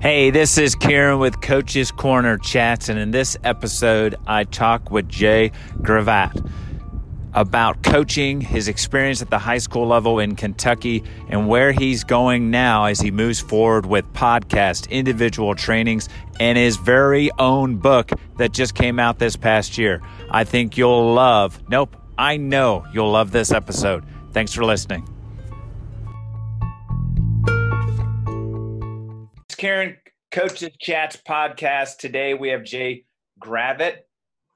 Hey, this is Kieran with Coach's Corner Chats, and in this episode, I talk with Jay Gravatt about coaching, his experience at the high school level in Kentucky, and where he's going now as he moves forward with podcast, individual trainings, and his very own book that just came out this past year. I think you'll love, nope, I know you'll love this episode. Thanks for listening. Kieran Coaches Chats podcast. Today we have Jay Gravatt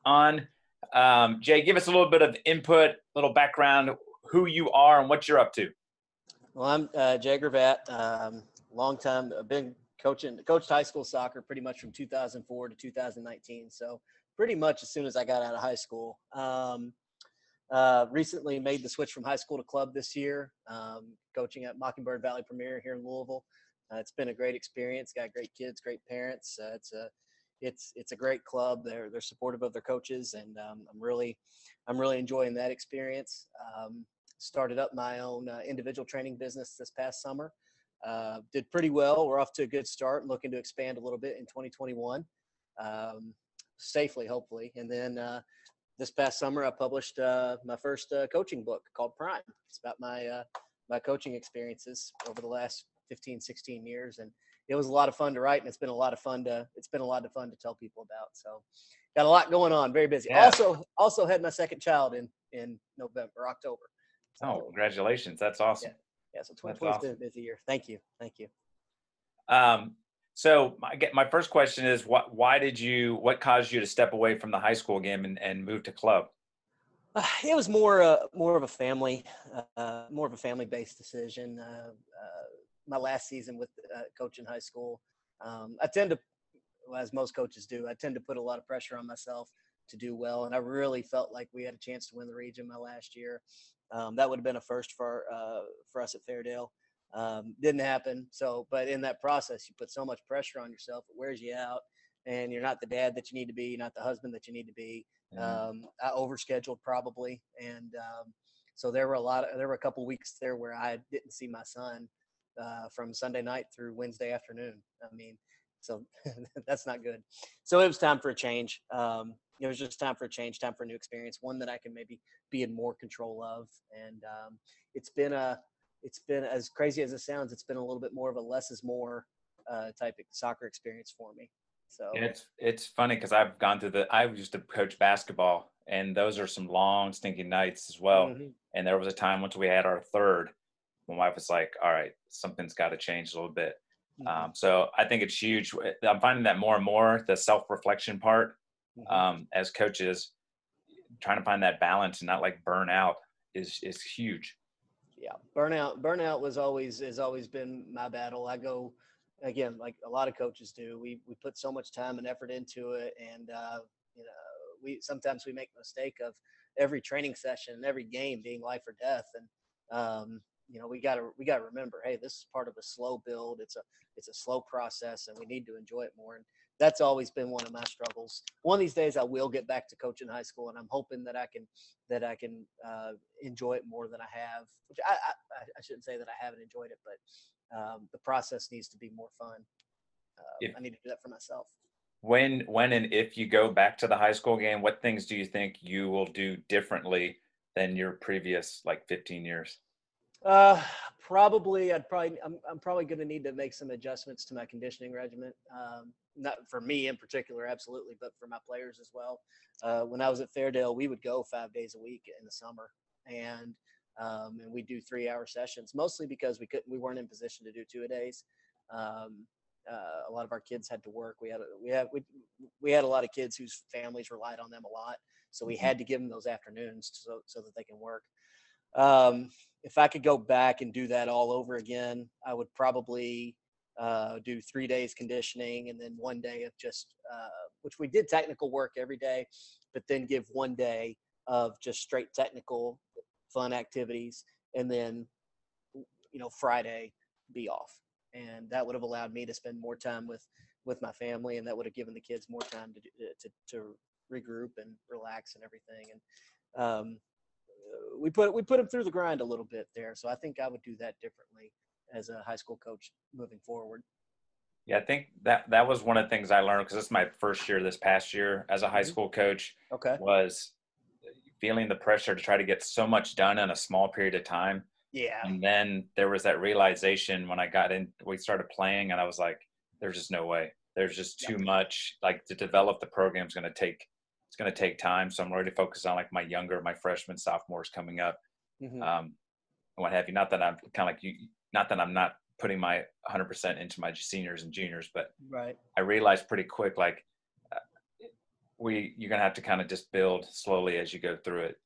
on. Um, Jay, give us a little bit of input, a little background, who you are and what you're up to. Well, I'm uh, Jay Gravatt. Um, long time, I've been coaching, coached high school soccer pretty much from 2004 to 2019. So pretty much as soon as I got out of high school. Um, uh, recently made the switch from high school to club this year, um, coaching at Mockingbird Valley Premier here in Louisville. Uh, it's been a great experience. Got great kids, great parents. Uh, it's a it's it's a great club. They're they're supportive of their coaches, and um, I'm really I'm really enjoying that experience. Um, started up my own uh, individual training business this past summer. Uh, did pretty well. We're off to a good start. Looking to expand a little bit in 2021, um, safely, hopefully. And then uh, this past summer, I published uh, my first coaching book called Prime. It's about my my coaching experiences over the last 15, 16 years. And it was a lot of fun to write and it's been a lot of fun to, it's been a lot of fun to tell people about. So got a lot going on. Very busy. Yeah. Also, also had my second child in, in November, October. So, oh, congratulations. That's awesome. Yeah. Yeah, so 2020 has awesome. been a busy year. Thank you. Thank you. Um, so my, my first question is what, why did you, what caused you to step away from the high school game and, and move to club? Uh, it was more, uh, more of a family, uh, more of a family based decision. My last season with uh, coaching high school. Um, I tend to, well, as most coaches do, I tend to put a lot of pressure on myself to do well, and I really felt like we had a chance to win the region my last year. Um, that would have been a first for uh, for us at Fairdale. Um, didn't happen. So, but in that process, you put so much pressure on yourself. It wears you out, and you're not the dad that you need to be. You're not the husband that you need to be. Mm-hmm. Um, I overscheduled probably, and um, so there were a lot. Of, there were a couple weeks there where I didn't see my son uh, from Sunday night through Wednesday afternoon. I mean, so that's not good. So it was time for a change. Um, it was just time for a change, time for a new experience, one that I can maybe be in more control of. And um, it's been a, it's been as crazy as it sounds. It's been a little bit more of a less is more uh, type of soccer experience for me. So it's it's funny because I've gone through the. I used to coach basketball, and those are some long stinking nights as well. Mm-hmm. And there was a time once we had our third, my wife was like, all right, something's got to change a little bit. Mm-hmm. Um, so I think it's huge. I'm finding that more and more the self reflection part mm-hmm. um, as coaches, trying to find that balance and not like burn out is is huge. Yeah, burnout burnout was always has always been my battle. I go again like a lot of coaches do. We we put so much time and effort into it, and uh, you know we sometimes we make the mistake of every training session, and every game being life or death, and um, you know we got to we got to remember hey this is part of a slow build it's a it's a slow process and we need to enjoy it more and that's always been one of my struggles. One of these days i will get back to coaching high school and i'm hoping that i can that i can uh, enjoy it more than i have which I, I, I shouldn't say that i haven't enjoyed it but um, the process needs to be more fun. Uh, if, i need to do that for myself. When when and if you go back to the high school game what things do you think you will do differently than your previous like 15 years uh, probably. I'd probably. I'm. I'm probably going to need to make some adjustments to my conditioning regimen. Um, not for me in particular, absolutely, but for my players as well. Uh, when I was at Fairdale, we would go five days a week in the summer, and um, and we do three-hour sessions, mostly because we couldn't. We weren't in position to do two a days. Um, uh, a lot of our kids had to work. We had we had we, we had a lot of kids whose families relied on them a lot, so we mm-hmm. had to give them those afternoons so so that they can work. Um, if I could go back and do that all over again, I would probably uh, do three days conditioning and then one day of just, uh, which we did technical work every day, but then give one day of just straight technical fun activities and then, you know, Friday be off. And that would have allowed me to spend more time with, with my family and that would have given the kids more time to, to, to regroup and relax and everything. And, um, we put we put him through the grind a little bit there. So I think I would do that differently as a high school coach moving forward. Yeah, I think that that was one of the things I learned because this is my first year this past year as a high Mhm. school coach Okay. was feeling the pressure to try to get so much done in a small period of time. Yeah. And then there was that realization when I got in, we started playing, and I was like, "There's just no way. There's just too much. Like to develop the program is going to take, it's going to take time. So I'm really focused on like my younger, my freshmen, sophomores coming up, Mhm. um, and what have you. Not that I'm kind of like you, not that I'm not putting my 100% into my seniors and juniors, but right. I realized pretty quick, like uh, we, you're gonna have to kind of just build slowly as you go through it.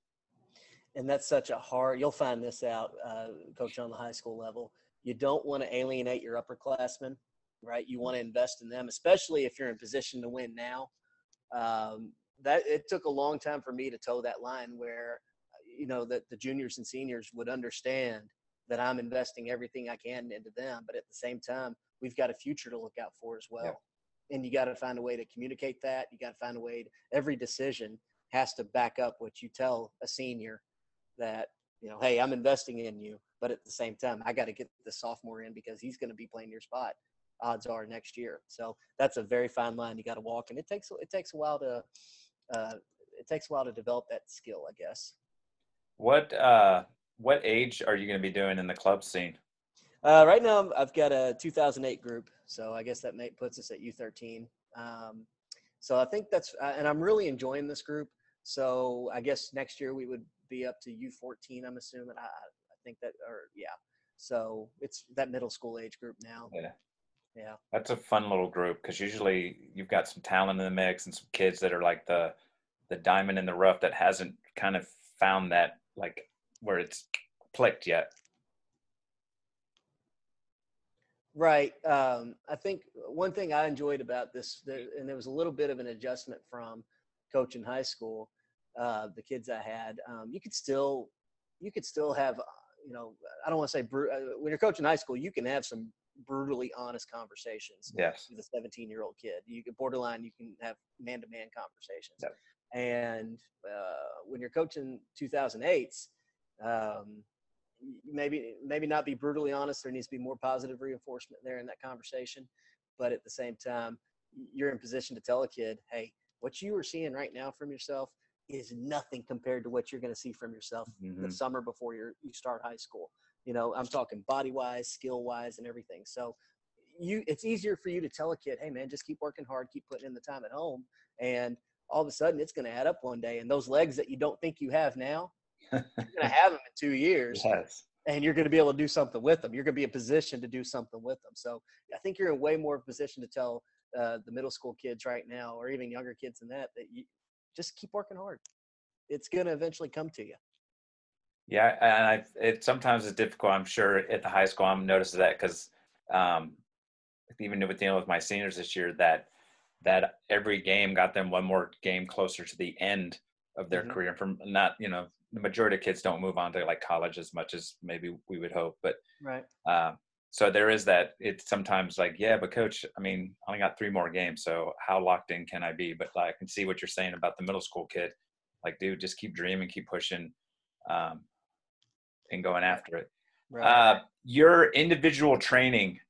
and that's such a hard you'll find this out uh, coach on the high school level you don't want to alienate your upperclassmen right you want to invest in them especially if you're in position to win now um, that it took a long time for me to toe that line where you know that the juniors and seniors would understand that i'm investing everything i can into them but at the same time we've got a future to look out for as well. And you got to find a way to communicate that. You got to find a way to, every decision has to back up what you tell a senior that you know hey i'm investing in you but at the same time i got to get the sophomore in because he's going to be playing your spot. Odds are next year. So that's a very fine line you got to walk and it takes it takes a while to uh, it takes a while to develop that skill i guess. What uh, what age are you going to be doing in the club scene? uh, right now i've got a 2008 group so i guess that may, puts us at u13 um, so i think that's uh, and i'm really enjoying this group. So i guess next year we would be up to u14 i'm assuming. I, I think that or yeah. So it's that middle school age group now. Yeah. Yeah That's a fun little group because usually you've got some talent in the mix and some kids that are like the the diamond in the rough that hasn't kind of found that like where it's clicked yet. Right. Um, I think one thing I enjoyed about this, there, and there was a little bit of an adjustment from coaching high school, uh, the kids I had. Um, you could still, you could still have, uh, you know, I don't want to say bru- uh, when you're coaching high school, you can have some brutally honest conversations Yes. with a 17 year old kid. You can borderline, you can have man to man conversations. Yep. And uh, when you're coaching 2008s, um, maybe maybe not be brutally honest. There needs to be more positive reinforcement there in that conversation. But at the same time, you're in position to tell a kid, hey, what you are seeing right now from yourself is nothing compared to what you're going to see from yourself the Mhm. summer before you you start high school. You know, I'm talking body wise, skill wise, and everything. So you it's easier for you to tell a kid, hey man, just keep working hard, keep putting in the time at home, and all of a sudden it's going to add up one day. And those legs that you don't think you have now, you're going to have them in two years, Yes. and you're going to be able to do something with them. You're going to be in position to do something with them. So I think you're in way more position to tell uh, the middle school kids right now, or even younger kids than that, that you just keep working hard. It's going to eventually come to you. Yeah, and I it sometimes is difficult. I'm sure at the high school I'm noticing that because um, even with dealing with my seniors this year, that that every game got them one more game closer to the end of their Mhm. career. From not you know the majority of kids don't move on to like college as much as maybe we would hope, but Right. uh, so there is that. It's sometimes like yeah, but coach, I mean, I only got three more games, so how locked in can I be? But like, I can see what you're saying about the middle school kid. Like, dude, just keep dreaming, keep pushing. Um, and going after it. Right. Uh, your individual training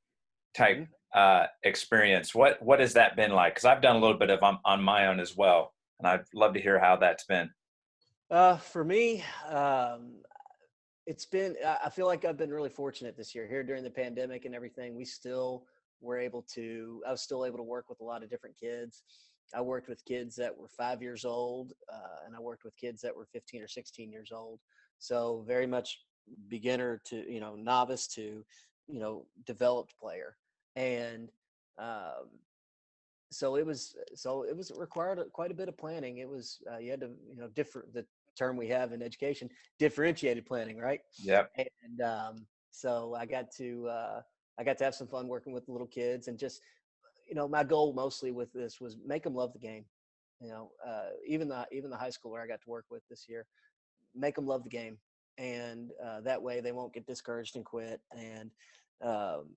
type Mm-hmm. uh, experience, what what has that been like? Because I've done a little bit of on, on my own as well, and I'd love to hear how that's been. Uh, for me, um, it's been. I feel like I've been really fortunate this year. Here during the pandemic and everything, we still were able to. I was still able to work with a lot of different kids. I worked with kids that were five years old, uh, and I worked with kids that were 15 or 16 years old. So very much beginner to you know novice to you know developed player, and um, so it was so it was required quite a bit of planning. It was uh, you had to you know different the term we have in education differentiated planning, right? Yep. And um, so I got to uh, I got to have some fun working with the little kids and just you know my goal mostly with this was make them love the game. You know, uh, even the even the high schooler I got to work with this year, make them love the game, and uh, that way they won't get discouraged and quit. And um,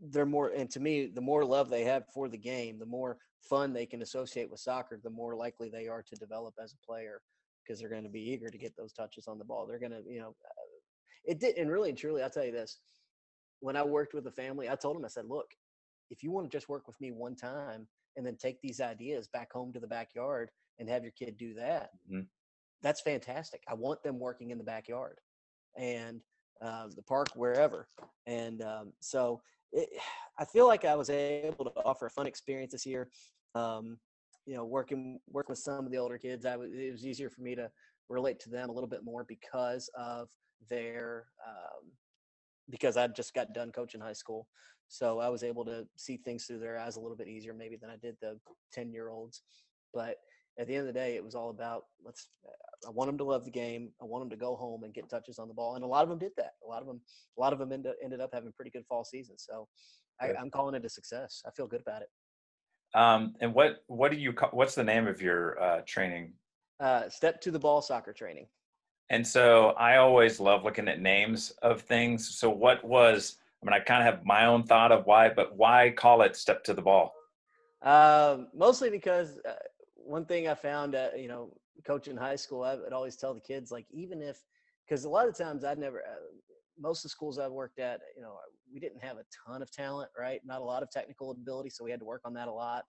they're more and to me the more love they have for the game the more fun they can associate with soccer the more likely they are to develop as a player because they're going to be eager to get those touches on the ball they're going to you know it did and really and truly i'll tell you this when i worked with the family i told them i said look if you want to just work with me one time and then take these ideas back home to the backyard and have your kid do that, mm-hmm. That's fantastic. I want them working in the backyard and uh, the park, wherever. And um, so it, I feel like I was able to offer a fun experience this year. Um, you know, working working with some of the older kids, I was, it was easier for me to relate to them a little bit more because of their um, because I just got done coaching high school. So I was able to see things through their eyes a little bit easier maybe than I did the 10 year olds. But at the end of the day, it was all about let's. I want them to love the game. I want them to go home and get touches on the ball, and a lot of them did that. A lot of them, a lot of them ended, ended up having pretty good fall seasons. So I, am calling it a success. I feel good about it. Um, and what what do you call, what's the name of your uh, training? Uh, step to the ball soccer training. And so I always love looking at names of things. So what was, I mean, I kind of have my own thought of why, but why call it step to the ball? Um, mostly because uh, one thing I found, uh, you know, coaching high school, I would always tell the kids, like, even if, because a lot of times I'd never, uh, most of the schools I've worked at, you know, we didn't have a ton of talent, right? Not a lot of technical ability. So we had to work on that a lot.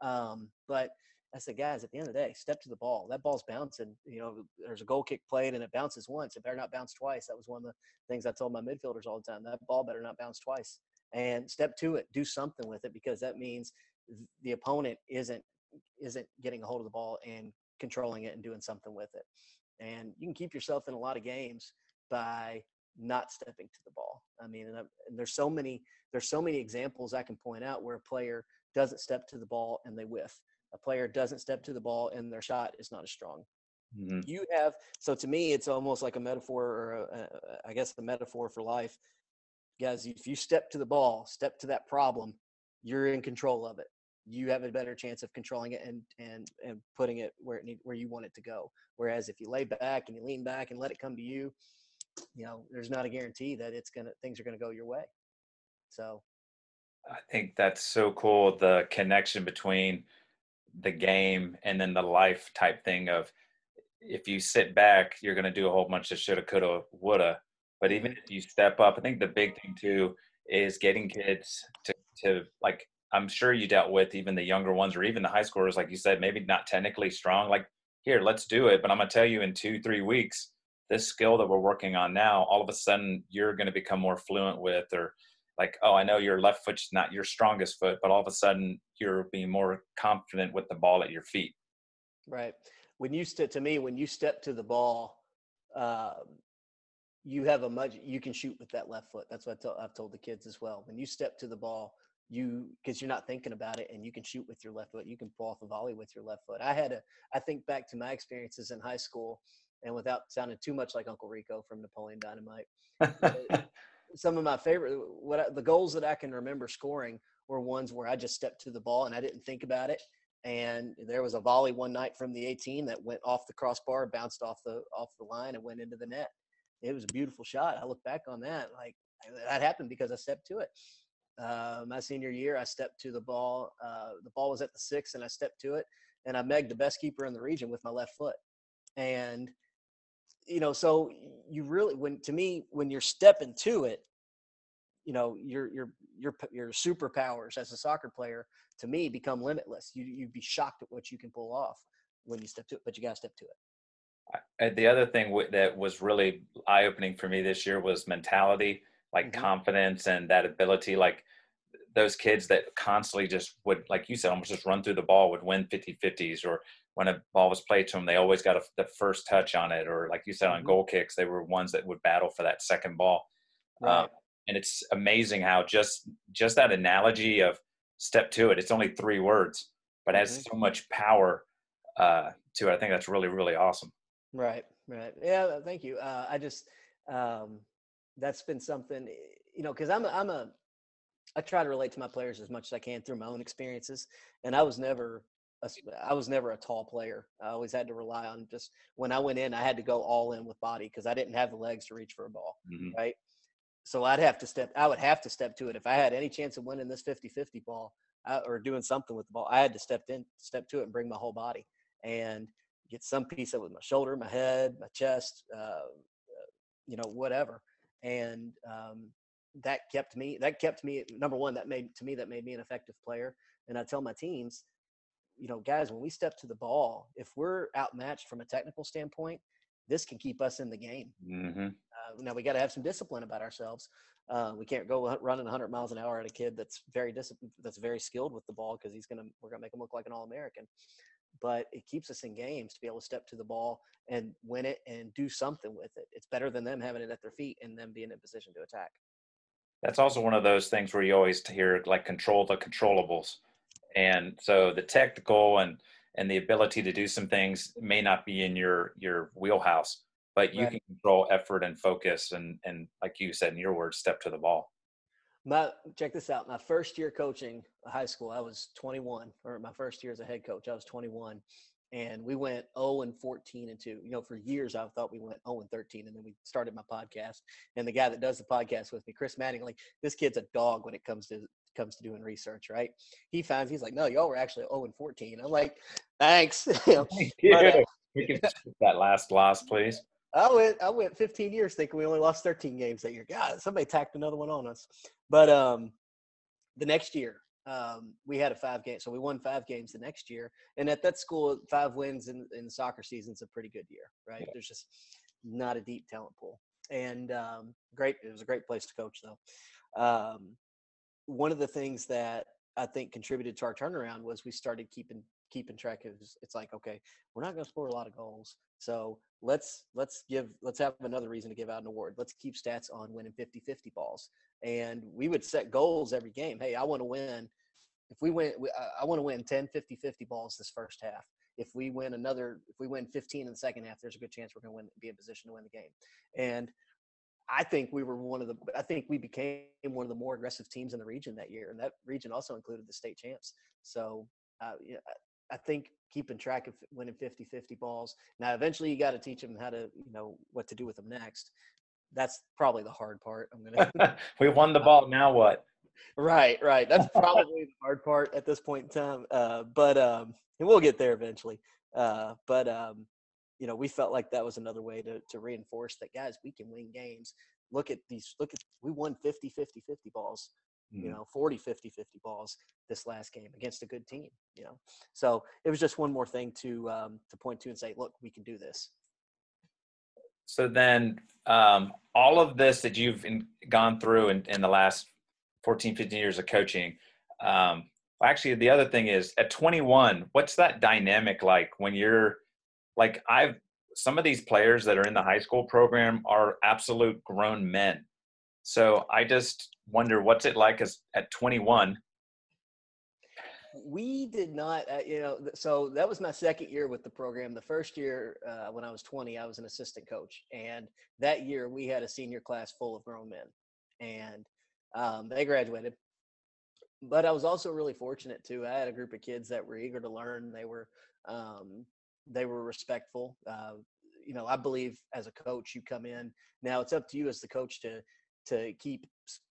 Um, but I said, guys, at the end of the day, step to the ball. That ball's bouncing. You know, there's a goal kick played and it bounces once. It better not bounce twice. That was one of the things I told my midfielders all the time. That ball better not bounce twice. And step to it. Do something with it because that means the opponent isn't isn't getting a hold of the ball and controlling it and doing something with it. And you can keep yourself in a lot of games by not stepping to the ball. I mean, and, and there's so many there's so many examples I can point out where a player doesn't step to the ball and they whiff a player doesn't step to the ball and their shot is not as strong. Mm-hmm. You have so to me, it's almost like a metaphor, or a, a, I guess the metaphor for life. Guys, if you step to the ball, step to that problem, you're in control of it. You have a better chance of controlling it and and and putting it where it need where you want it to go. Whereas if you lay back and you lean back and let it come to you, you know, there's not a guarantee that it's gonna things are gonna go your way. So, I think that's so cool. The connection between the game and then the life type thing of if you sit back, you're going to do a whole bunch of shoulda, coulda, woulda. But even mm-hmm. if you step up, I think the big thing too is getting kids to, to like, I'm sure you dealt with even the younger ones or even the high schoolers, like you said, maybe not technically strong. Like, here, let's do it. But I'm going to tell you in two, three weeks, this skill that we're working on now, all of a sudden you're going to become more fluent with, or like, oh, I know your left foot's not your strongest foot, but all of a sudden you're being more confident with the ball at your feet. Right. When you step to me, when you step to the ball, uh, you have a much you can shoot with that left foot. That's what I I've told the kids as well. When you step to the ball, you because you're not thinking about it, and you can shoot with your left foot. You can pull off a volley with your left foot. I had a I think back to my experiences in high school, and without sounding too much like Uncle Rico from Napoleon Dynamite, some of my favorite what I, the goals that I can remember scoring were ones where I just stepped to the ball and I didn't think about it. And there was a volley one night from the 18 that went off the crossbar, bounced off the off the line, and went into the net. It was a beautiful shot. I look back on that like that happened because I stepped to it. Uh, my senior year, I stepped to the ball. Uh, the ball was at the six, and I stepped to it, and I megged the best keeper in the region with my left foot. And you know, so you really, when to me, when you're stepping to it, you know, your your your your superpowers as a soccer player to me become limitless. You you'd be shocked at what you can pull off when you step to it, but you got to step to it. The other thing that was really eye opening for me this year was mentality, like mm-hmm. confidence and that ability. Like those kids that constantly just would, like you said, almost just run through the ball, would win 50 50s, or when a ball was played to them, they always got a, the first touch on it. Or like you said, on mm-hmm. goal kicks, they were ones that would battle for that second ball. Right. Um, and it's amazing how just just that analogy of step to it, it's only three words, but has mm-hmm. so much power uh, to it. I think that's really, really awesome. Right, right. Yeah, thank you. Uh, I just, um, that's been something, you know, because I'm a, I'm a, I try to relate to my players as much as I can through my own experiences, and I was never a, I was never a tall player. I always had to rely on just when I went in, I had to go all in with body because I didn't have the legs to reach for a ball. Mm-hmm. Right. So I'd have to step, I would have to step to it. If I had any chance of winning this 50 50 ball uh, or doing something with the ball, I had to step in, step to it and bring my whole body and get some piece of it with my shoulder, my head, my chest, uh, uh, you know, whatever. And um, that kept me that kept me number one that made to me that made me an effective player. And i tell my teams you know guys when we step to the ball if we're outmatched from a technical standpoint this can keep us in the game. Mm-hmm. uh, now we got to have some discipline about ourselves. Uh, we can't go running 100 miles an hour at a kid that's very disciplined that's very skilled with the ball because he's gonna we're gonna make him look like an all-american. But it keeps us in games to be able to step to the ball and win it and do something with it. It's better than them having it at their feet and them being in position to attack That's also one of those things where you always hear like control the controllables, and so the technical and and the ability to do some things may not be in your your wheelhouse, but you Right. can control effort and focus and and like you said in your words, step to the ball. My check this out. My first year coaching high school, I was 21, or my first year as a head coach, I was 21, and we went 0 and 14 and two. You know, for years I thought we went 0 and 13, and then we started my podcast. And the guy that does the podcast with me, Chris Mattingly, this kid's a dog when it comes to comes to doing research. Right? He finds he's like, no, y'all were actually 0 and 14. I'm like, thanks. But, uh, we can that last loss, please. I went I went 15 years thinking we only lost 13 games that year. God, somebody tacked another one on us. But um the next year, um, we had a five game so we won five games the next year. And at that school, five wins in, in the soccer season's a pretty good year, right? There's just not a deep talent pool. And um great it was a great place to coach though. Um one of the things that I think contributed to our turnaround was we started keeping keeping track of it's like okay we're not going to score a lot of goals so let's let's give let's have another reason to give out an award let's keep stats on winning 50-50 balls and we would set goals every game hey i want to win if we win i want to win 10 50 50 balls this first half if we win another if we win 15 in the second half there's a good chance we're going to win be in position to win the game and I think we were one of the. I think we became one of the more aggressive teams in the region that year, and that region also included the state champs. So, uh, I- think keeping track of winning 50-50 balls. Now, eventually, you got to teach them how to, you know, what to do with them next. That's probably the hard part. I'm gonna. we won the ball. Now what? right, right. That's probably the hard part at this point in time. Uh, but um, and we'll get there eventually. Uh, but um, you know, we felt like that was another way to to reinforce that guys, we can win games. Look at these. Look at we won 50, 50, 50 balls. You Mm. know, 40, 50, 50 balls this last game against a good team. You know, so it was just one more thing to um, to point to and say, look, we can do this. So then, um, all of this that you've in, gone through in, in the last 14, 15 years of coaching, um, well, actually, the other thing is at 21, what's that dynamic like when you're like, I've some of these players that are in the high school program are absolute grown men. So I just wonder what's it like as at 21. we did not uh, you know so that was my second year with the program. The first year uh, when i was 20 i was an assistant coach and that year we had a senior class full of grown men and um, they graduated. But i was also really fortunate too. I had a group of kids that were eager to learn. They were um, they were respectful. Uh, you know i believe as a coach you come in. Now it's up to you as the coach to to keep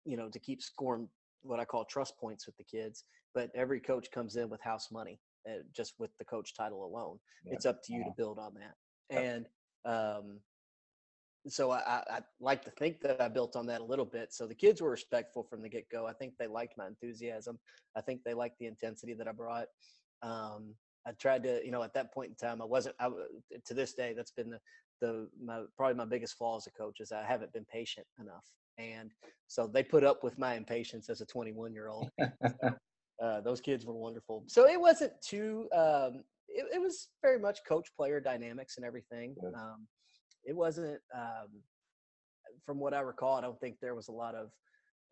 you know to keep scoring what i call trust points with the kids but every coach comes in with house money uh, just with the coach title alone Yeah. it's up to you to build on that and um so I, I, like to think that I built on that a little bit. So the kids were respectful from the get go. I think they liked my enthusiasm. I think they liked the intensity that I brought. Um, I tried to, you know, at that point in time, I wasn't. I to this day, that's been the the my probably my biggest flaw as a coach is I haven't been patient enough. And so they put up with my impatience as a 21 year old. Uh, those kids were wonderful. So it wasn't too. Um, it, it was very much coach player dynamics and everything. Um, it wasn't. Um, from what I recall, I don't think there was a lot of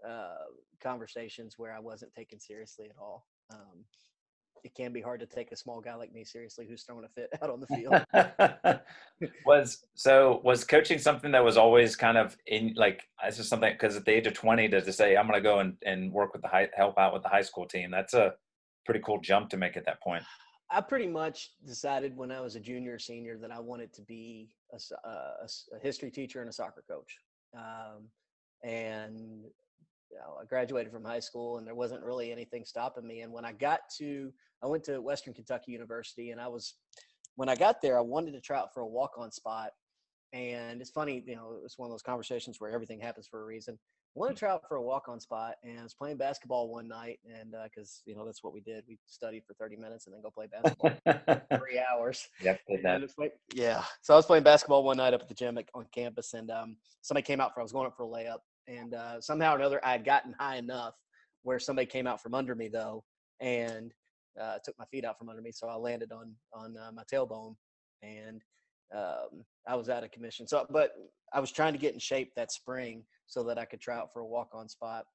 uh, conversations where I wasn't taken seriously at all. Um, it can be hard to take a small guy like me seriously who's throwing a fit out on the field. was so was coaching something that was always kind of in like this is something because at the age of 20 to, to say i'm going to go and, and work with the high help out with the high school team that's a pretty cool jump to make at that point I pretty much decided when I was a junior or senior that I wanted to be a history teacher and a soccer coach. Um, and you know, I graduated from high school and there wasn't really anything stopping me. And when I got to, I went to Western Kentucky University and I was, when I got there, I wanted to try out for a walk on spot. And it's funny, you know, it's one of those conversations where everything happens for a reason. I wanted to try out for a walk-on spot, and I was playing basketball one night, and because uh, you know that's what we did, we studied for 30 minutes and then go play basketball three hours. Yep, did that. Like, yeah. So I was playing basketball one night up at the gym on campus, and um, somebody came out for I was going up for a layup, and uh, somehow or another I had gotten high enough where somebody came out from under me though, and uh, took my feet out from under me, so I landed on on uh, my tailbone, and um, I was out of commission. So, but I was trying to get in shape that spring so that I could try out for a walk on spot,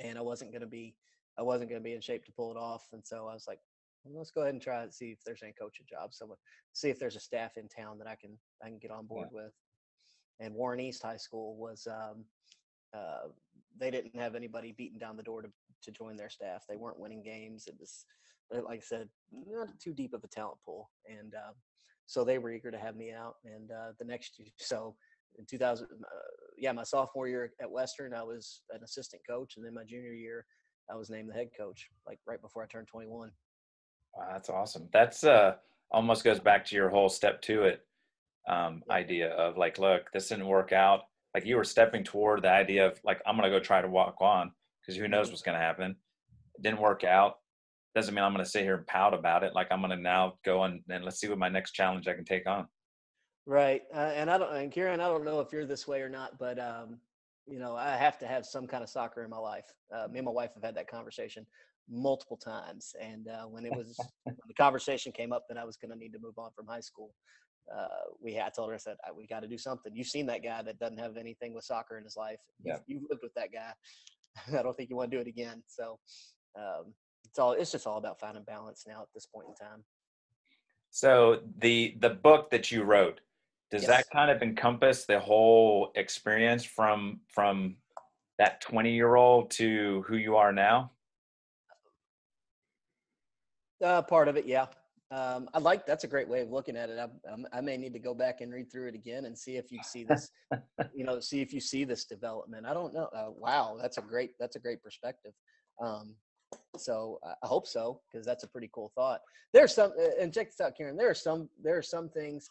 and I wasn't going to be I wasn't going to be in shape to pull it off, and so I was like, well, let's go ahead and try and see if there's any coaching jobs. So, see if there's a staff in town that I can I can get on board yeah. with. And Warren East High School was um, uh, they didn't have anybody beating down the door to to join their staff. They weren't winning games. It was like I said, not too deep of a talent pool, and uh, so they were eager to have me out. And uh, the next year, so in 2000, uh, yeah, my sophomore year at Western, I was an assistant coach, and then my junior year, I was named the head coach, like right before I turned 21. Wow, that's awesome. That's uh almost goes back to your whole step to it um, yeah. idea of like, look, this didn't work out. Like you were stepping toward the idea of like, I'm gonna go try to walk on because who knows what's gonna happen. It didn't work out doesn't mean I'm to sit here and pout about it. Like I'm to now go and, and let's see what my next challenge I can take on. Right. Uh, and I don't, and Kieran, I don't know if you're this way or not, but, um, you know, I have to have some kind of soccer in my life. Uh, me and my wife have had that conversation multiple times. And uh, when it was, when the conversation came up that I was going to need to move on from high school, uh, we had told her, I said, we got to do something. You've seen that guy that doesn't have anything with soccer in his life. Yeah. You've, you've lived with that guy. I don't think you want to do it again. So, um, it's all it's just all about finding balance now at this point in time. So the the book that you wrote, does yes. that kind of encompass the whole experience from from that 20 year old to who you are now? Uh, part of it, yeah. Um, I like that's a great way of looking at it. I, I, may need to go back and read through it again and see if you see this, you know, see if you see this development. I don't know. Uh, wow, that's a great that's a great perspective. Um, so I hope so because that's a pretty cool thought. There's some, and check this out, Kieran. There are some, there are some things.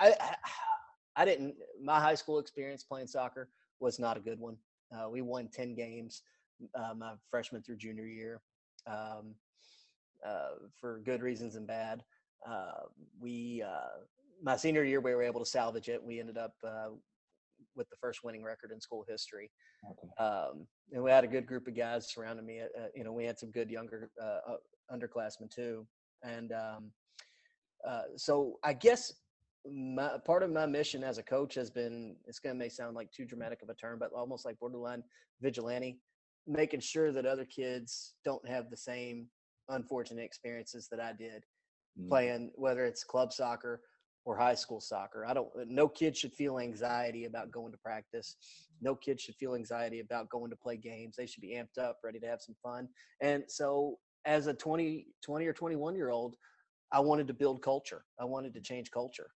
I, I didn't. My high school experience playing soccer was not a good one. Uh, we won ten games uh, my freshman through junior year, um, uh, for good reasons and bad. Uh, we uh, my senior year we were able to salvage it. We ended up uh, with the first winning record in school history. Okay. Um, and we had a good group of guys surrounding me. Uh, you know, we had some good younger uh, uh underclassmen too. And um, uh, so I guess my, part of my mission as a coach has been, it's going to may sound like too dramatic of a term, but almost like borderline vigilante, making sure that other kids don't have the same unfortunate experiences that I did mm. playing, whether it's club soccer or high school soccer. I don't no kid should feel anxiety about going to practice. No kid should feel anxiety about going to play games. They should be amped up, ready to have some fun. And so as a 20 20 or 21 year old, I wanted to build culture. I wanted to change culture.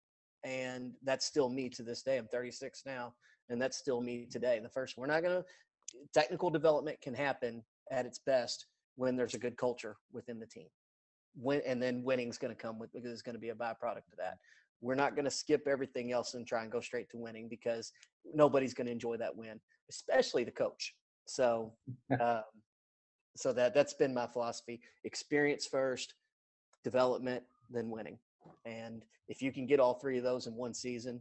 And that's still me to this day. I'm 36 now, and that's still me today. The first we're not going to technical development can happen at its best when there's a good culture within the team. When, and then winning's going to come with because it's going to be a byproduct of that. We're not going to skip everything else and try and go straight to winning because nobody's going to enjoy that win, especially the coach. So, um, so that that's been my philosophy: experience first, development, then winning. And if you can get all three of those in one season,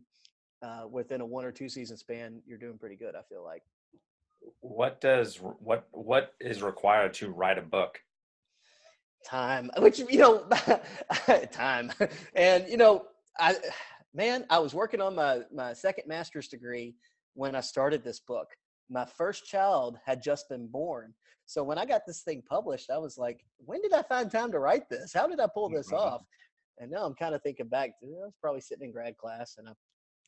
uh, within a one or two season span, you're doing pretty good. I feel like. What does what what is required to write a book? Time, which you know, time, and you know, I, man, I was working on my my second master's degree when I started this book. My first child had just been born. So when I got this thing published, I was like, when did I find time to write this? How did I pull this mm-hmm. off? And now I'm kind of thinking back to I was probably sitting in grad class and I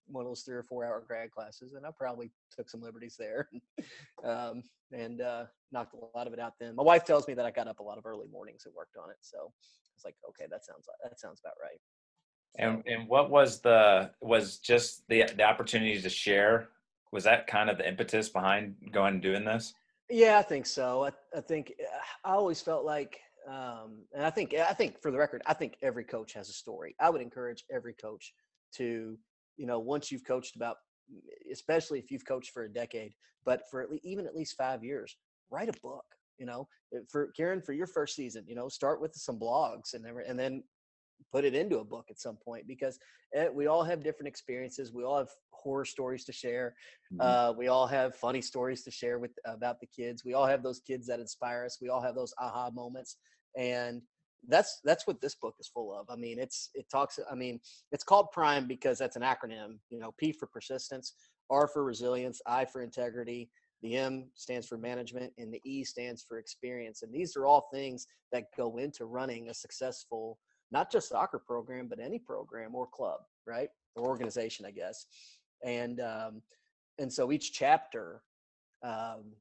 one of those three or four hour grad classes, and I probably took some liberties there, um, and uh, knocked a lot of it out. Then my wife tells me that I got up a lot of early mornings and worked on it, so I was like, okay, that sounds that sounds about right. And and what was the was just the the opportunity to share? Was that kind of the impetus behind going and doing this? Yeah, I think so. I, I think I always felt like, um, and I think I think for the record, I think every coach has a story. I would encourage every coach to you know, once you've coached about, especially if you've coached for a decade, but for at least, even at least five years, write a book. You know, eh, for Kieran, for your first season, you know, start with some blogs and then, and then put it into a book at some point because it, we all have different experiences. We all have horror stories to share. Mm-hmm. Uh, we all have funny stories to share with about the kids. We all have those kids that inspire us. We all have those aha moments, and that's that's what this book is full of. I mean, it's it talks. I mean, it's called Prime because that's an acronym. You know, P for persistence, R for resilience, I for integrity. The M stands for management, and the E stands for experience. And these are all things that go into running a successful, not just soccer program, but any program or club, right, or organization, I guess. And um, and so each chapter, um,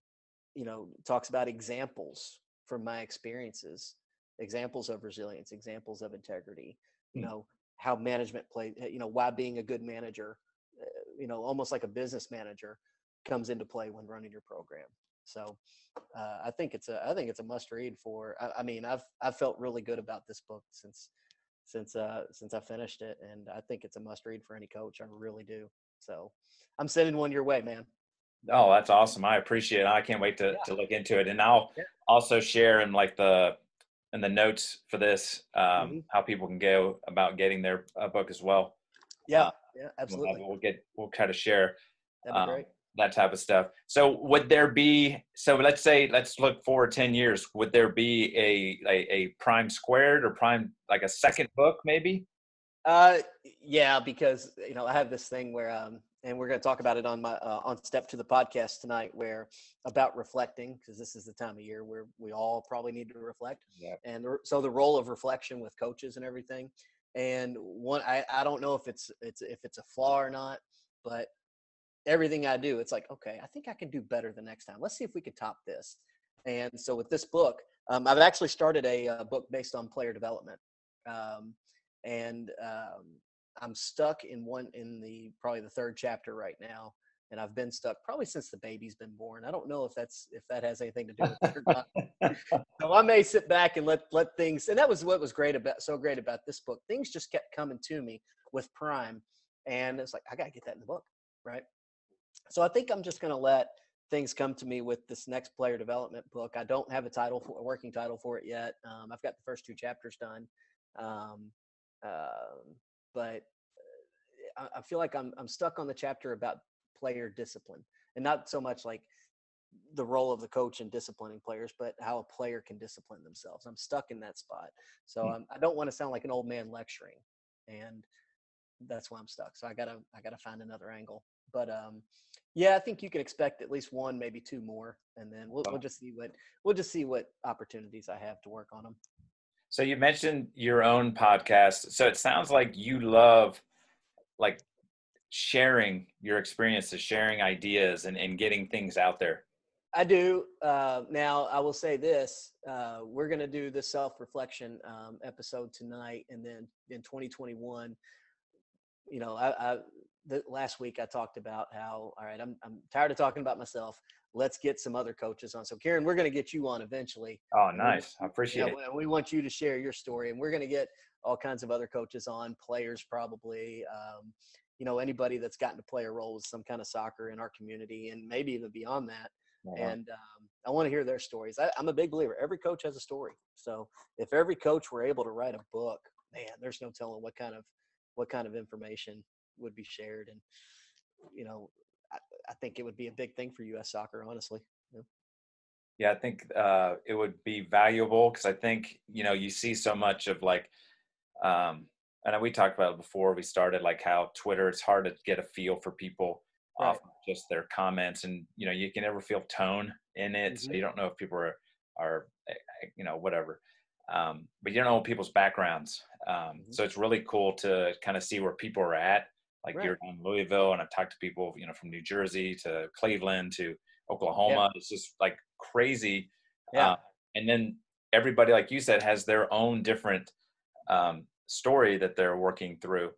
you know, talks about examples from my experiences examples of resilience, examples of integrity, you mm. know, how management play, eh, you know, why being a good manager, uh, you know, almost like a business manager comes into play when running your program. So uh, I think it's a, I think it's a must read for, I, I, mean, I've, I've felt really good about this book since, since, uh, since I finished it. And I think it's a must read for any coach. I really do. So I'm sending one your way, man. Oh, that's awesome. I appreciate it. I can't wait to, yeah. to look into it. And I'll yeah. also share in like the in the notes for this um, mm-hmm. how people can go about getting their uh, book as well. Yeah, uh, yeah, absolutely. We'll, get we'll kind of share um, that type of stuff. So would there be so let's say let's look forward 10 years would there be a a, a prime squared or prime like a second book maybe? Uh yeah, because you know I have this thing where um and we're going to talk about it on my uh, on step to the podcast tonight where about reflecting because this is the time of year where we all probably need to reflect yeah. and so the role of reflection with coaches and everything and one I, I don't know if it's it's if it's a flaw or not but everything i do it's like okay i think i can do better the next time let's see if we can top this and so with this book um, i've actually started a, a, uh, book based on player development um, and um, I'm stuck in one in the probably the third chapter right now, and I've been stuck probably since the baby's been born. I don't know if that's if that has anything to do with it or not. so I may sit back and let let things. And that was what was great about so great about this book. Things just kept coming to me with Prime, and it's like I gotta get that in the book, right? So I think I'm just gonna let things come to me with this next player development book. I don't have a title for a working title for it yet. Um, I've got the first two chapters done. Um, uh, but uh, I, I feel like I'm I'm stuck on the chapter about player discipline and not so much like the role of the coach in disciplining players, but how a player can discipline themselves. I'm stuck in that spot. So mm-hmm. I don't want to sound like an old man lecturing, and that's why I'm stuck. So I gotta I gotta find another angle. But um, yeah, I think you can expect at least one, maybe two more, and then we'll we'll just see what we'll just see what opportunities I have to work on them. So you mentioned your own podcast. So it sounds like you love like sharing your experiences, sharing ideas and, and getting things out there. I do. Uh, now, I will say this: uh, we're going to do the self-reflection um, episode tonight, and then in 2021, you know, I, I the, last week I talked about how all right, I'm I'm tired of talking about myself let's get some other coaches on. So, Kieran, we're going to get you on eventually. Oh, nice. I appreciate yeah, it. We want you to share your story, and we're going to get all kinds of other coaches on, players probably. Um, you know, anybody that's gotten to play a role with some kind of soccer in our community, and maybe even beyond that. And um, I want to hear their stories. I, I'm a big believer. Every coach has a story. So if every coach were able to write a book, man, there's no telling what kind of what kind of information would be shared. And you know, I, think it would be a big thing for U.S. soccer, honestly. Yeah, yeah I think uh, it would be valuable because I think you know you see so much of like, um, and we talked about it before we started, like how Twitter it's hard to get a feel for people right. off just their comments, and you know you can never feel tone in it, mm-hmm. so you don't know if people are are eh, eh, you know whatever. Um, but you don't know people's backgrounds. Um, mm-hmm. So it's really cool to kind of see where people are at like right. you're in Louisville, and I've talked to people, you know, from New Jersey to Cleveland to Oklahoma. Yeah. It's just like crazy. Yeah. Uh, and then everybody, like you said, has their own different um, story that they're working through.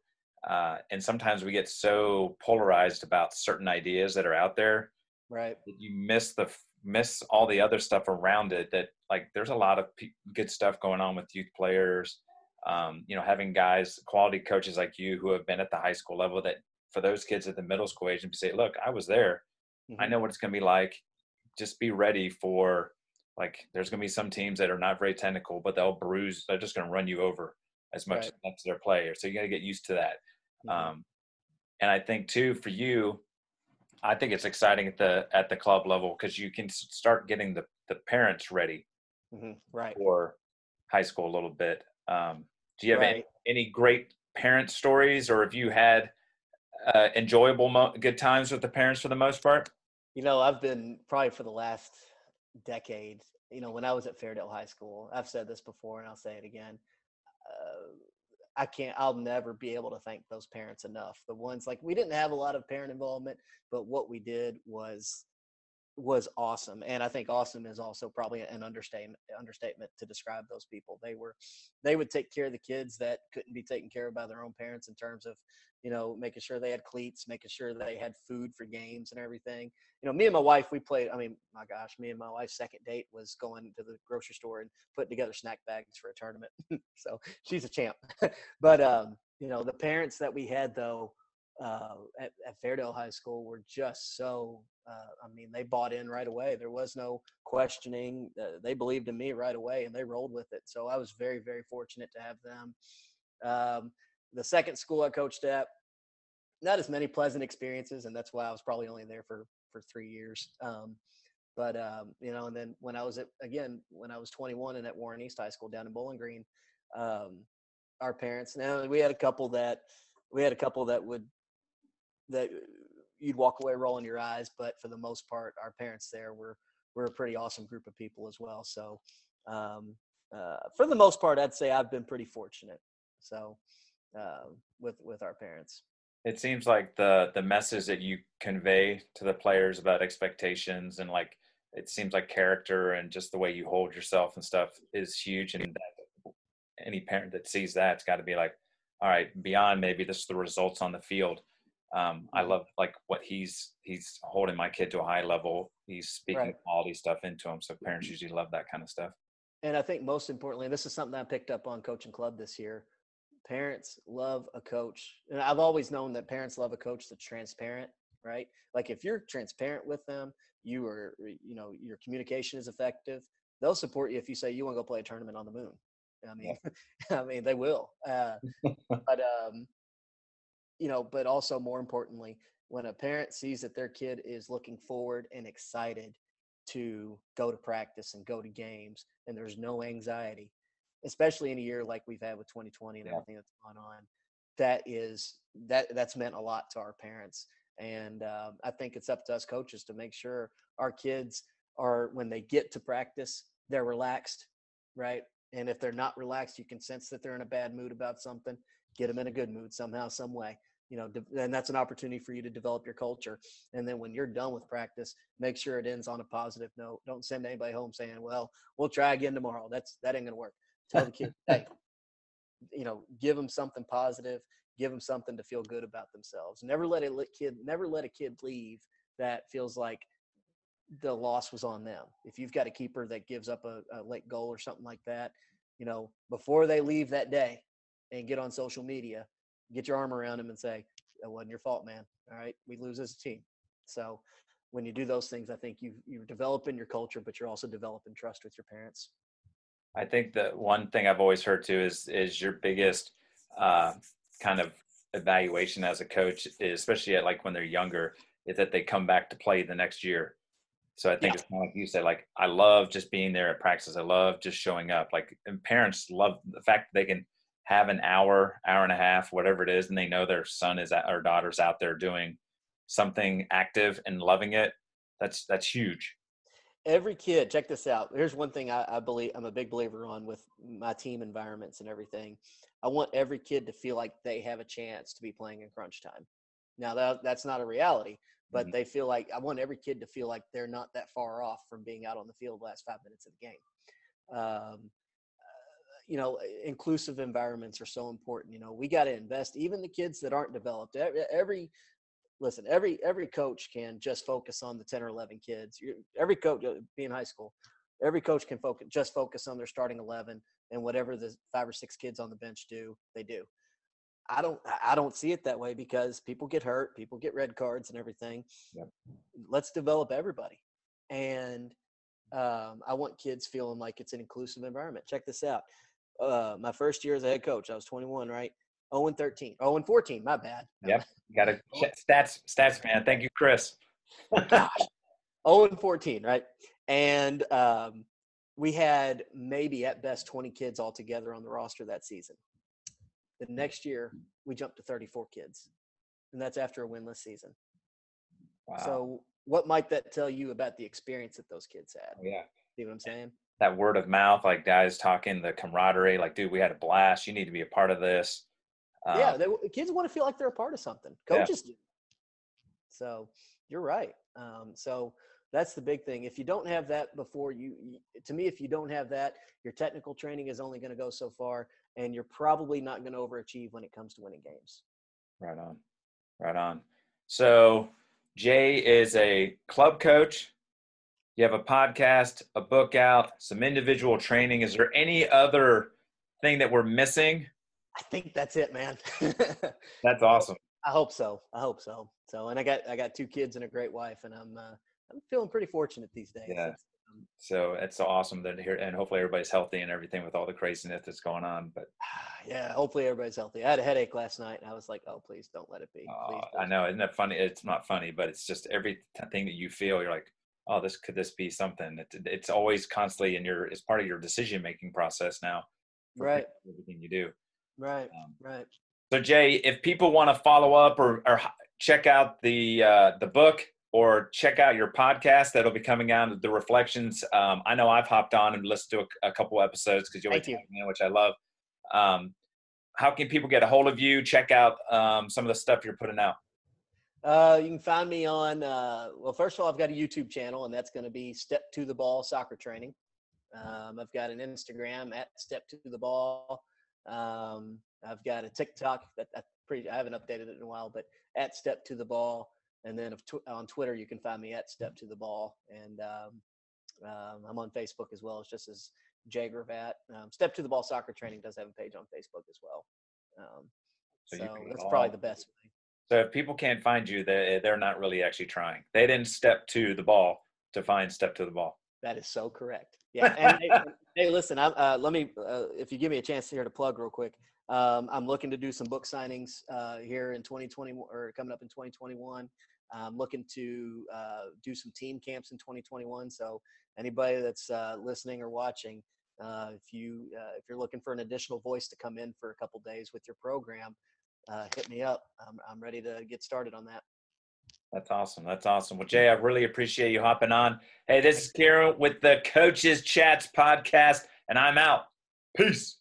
Uh, and sometimes we get so polarized about certain ideas that are out there, right? That you miss the miss all the other stuff around it. That like there's a lot of p- good stuff going on with youth players um, you know, having guys, quality coaches like you who have been at the high school level that for those kids at the middle school age and say, look, I was there. Mm-hmm. I know what it's going to be like. Just be ready for like there's going to be some teams that are not very technical, but they'll bruise. They're just going to run you over as much right. as that's their player. So you got to get used to that. Mm-hmm. Um, and I think too for you, I think it's exciting at the at the club level because you can start getting the the parents ready, mm-hmm. right, for high school a little bit. Um, do you have right. any, any great parent stories, or have you had uh, enjoyable mo- good times with the parents for the most part? You know, I've been probably for the last decade. You know, when I was at Fairdale High School, I've said this before, and I'll say it again. Uh, I can't, I'll never be able to thank those parents enough. The ones like we didn't have a lot of parent involvement, but what we did was was awesome and i think awesome is also probably an understatement understatement to describe those people. They were they would take care of the kids that couldn't be taken care of by their own parents in terms of you know making sure they had cleats making sure they had food for games and everything. You know me and my wife we played i mean my gosh me and my wife's second date was going to the grocery store and putting together snack bags for a tournament. So she's a champ. But um you know the parents that we had though uh, at, at Fairdale High School were just so. Uh, I mean, they bought in right away. There was no questioning. Uh, they believed in me right away, and they rolled with it. So I was very, very fortunate to have them. Um, the second school I coached at, not as many pleasant experiences, and that's why I was probably only there for for three years. Um, but um, you know, and then when I was at again when I was 21 and at Warren East High School down in Bowling Green, um, our parents. Now we had a couple that we had a couple that would that you'd walk away rolling your eyes, but for the most part, our parents there were were a pretty awesome group of people as well. So um, uh, for the most part, I'd say I've been pretty fortunate. So uh, with with our parents. It seems like the the message that you convey to the players about expectations and like it seems like character and just the way you hold yourself and stuff is huge. And that, any parent that sees that's got to be like, all right, beyond maybe just the results on the field um, I mm-hmm. love like what he's he's holding my kid to a high level. He's speaking right. quality stuff into him. So parents mm-hmm. usually love that kind of stuff. And I think most importantly, and this is something I picked up on coaching club this year. Parents love a coach, and I've always known that parents love a coach that's transparent, right? Like if you're transparent with them, you are, you know, your communication is effective. They'll support you if you say you want to go play a tournament on the moon. I mean. I mean they will. Uh, but um, you know, but also more importantly, when a parent sees that their kid is looking forward and excited to go to practice and go to games and there's no anxiety, especially in a year like we've had with 2020 and yeah. everything that's gone on, that is that that's meant a lot to our parents. And um, I think it's up to us coaches to make sure our kids are when they get to practice, they're relaxed, right? And if they're not relaxed, you can sense that they're in a bad mood about something get them in a good mood somehow, some way. You know, and that's an opportunity for you to develop your culture. And then when you're done with practice, make sure it ends on a positive note. Don't send anybody home saying, "Well, we'll try again tomorrow." That's that ain't gonna work. Tell the kid, "Hey, you know, give them something positive. Give them something to feel good about themselves. Never let a kid, never let a kid leave that feels like the loss was on them. If you've got a keeper that gives up a, a late goal or something like that, you know, before they leave that day, and get on social media, get your arm around him and say, "It wasn't your fault, man. All right, we lose as a team." So when you do those things, I think you you're developing your culture, but you're also developing trust with your parents. I think that one thing I've always heard too is is your biggest uh, kind of evaluation as a coach, is, especially at like when they're younger, is that they come back to play the next year. So I think yeah. it's kind of like you said, like I love just being there at practice. I love just showing up. Like and parents love the fact that they can have an hour, hour and a half, whatever it is, and they know their son is or daughter's out there doing something active and loving it, that's that's huge. Every kid, check this out. Here's one thing I, I believe I'm a big believer on with my team environments and everything. I want every kid to feel like they have a chance to be playing in crunch time. Now that that's not a reality, but mm-hmm. they feel like I want every kid to feel like they're not that far off from being out on the field the last five minutes of the game. Um, you know inclusive environments are so important you know we got to invest even the kids that aren't developed every, every listen every every coach can just focus on the 10 or 11 kids every coach uh, being high school every coach can focus just focus on their starting 11 and whatever the five or six kids on the bench do they do I don't I don't see it that way because people get hurt, people get red cards and everything. Yep. Let's develop everybody. And um, I want kids feeling like it's an inclusive environment. Check this out. Uh, my first year as a head coach, I was 21, right? 0 and 13. 0 and 14, my bad. Yep. Got to stats, stats, man. Thank you, Chris. Gosh. 0 and 14, right? And um, we had maybe at best 20 kids altogether on the roster that season. The next year, we jumped to 34 kids, and that's after a winless season. Wow. So, what might that tell you about the experience that those kids had? Yeah. See what I'm saying? That word of mouth, like guys talking, the camaraderie, like, dude, we had a blast. You need to be a part of this. Um, yeah, they, kids want to feel like they're a part of something. Yeah. Coaches do. So you're right. Um, so that's the big thing. If you don't have that before you, you- to me, if you don't have that, your technical training is only going to go so far, and you're probably not going to overachieve when it comes to winning games. Right on. Right on. So, Jay is a club coach. You have a podcast, a book out, some individual training. Is there any other thing that we're missing? I think that's it, man. That's awesome. I hope so. I hope so. So, and I got I got two kids and a great wife, and I'm uh, I'm feeling pretty fortunate these days. Yeah. It's, um, So it's awesome that here, and hopefully everybody's healthy and everything with all the craziness that's going on. But yeah, hopefully everybody's healthy. I had a headache last night, and I was like, "Oh, please don't let it be." Please, I know, isn't that funny? It's not funny, but it's just every t- thing that you feel, you're like, oh, this could this be something? It's, it's always constantly in your, it's part of your decision making process now. Right. Everything you do. Right, Um, right. So Jay, if people want to follow up or, or check out the uh, the book or check out your podcast that'll be coming out, the reflections. Um, I know I've hopped on and listened to a, a couple episodes because you're you. in, which I love. Um, how can people get a hold of you? Check out um, some of the stuff you're putting out. Uh, you can find me on. Uh, well, first of all, I've got a YouTube channel, and that's going to be Step to the Ball Soccer Training. Um, I've got an Instagram at Step to the Ball. Um, I've got a TikTok that I pretty I haven't updated it in a while, but at Step to the Ball. And then on Twitter, you can find me at Step to the Ball, and um, um, I'm on Facebook as well. It's just as Jay Gravatt. Um, Step to the Ball Soccer Training does have a page on Facebook as well. Um, So so that's probably the best way. So if people can't find you, they they're not really actually trying. They didn't step to the ball to find step to the ball. That is so correct. Yeah. And hey, hey, listen, I'm, uh, let me, uh, if you give me a chance here to plug real quick, um, I'm looking to do some book signings uh, here in 2020 or coming up in 2021. I'm looking to uh, do some team camps in 2021. So anybody that's uh, listening or watching, uh, if you if you're looking for an additional voice to come in for a couple days with your program, uh, hit me up. I'm, I'm ready to get started on that. That's awesome. That's awesome. Well, Jay, I really appreciate you hopping on. Hey, this is Kieran with the Coaches Chats podcast, and I'm out. Peace.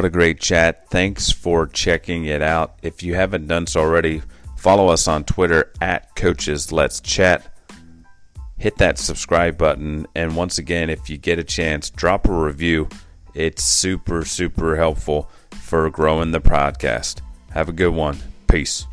What a great chat. Thanks for checking it out. If you haven't done so already, follow us on Twitter at Coaches Let's Chat. Hit that subscribe button. And once again, if you get a chance, drop a review. It's super, super helpful for growing the podcast. Have a good one. Peace.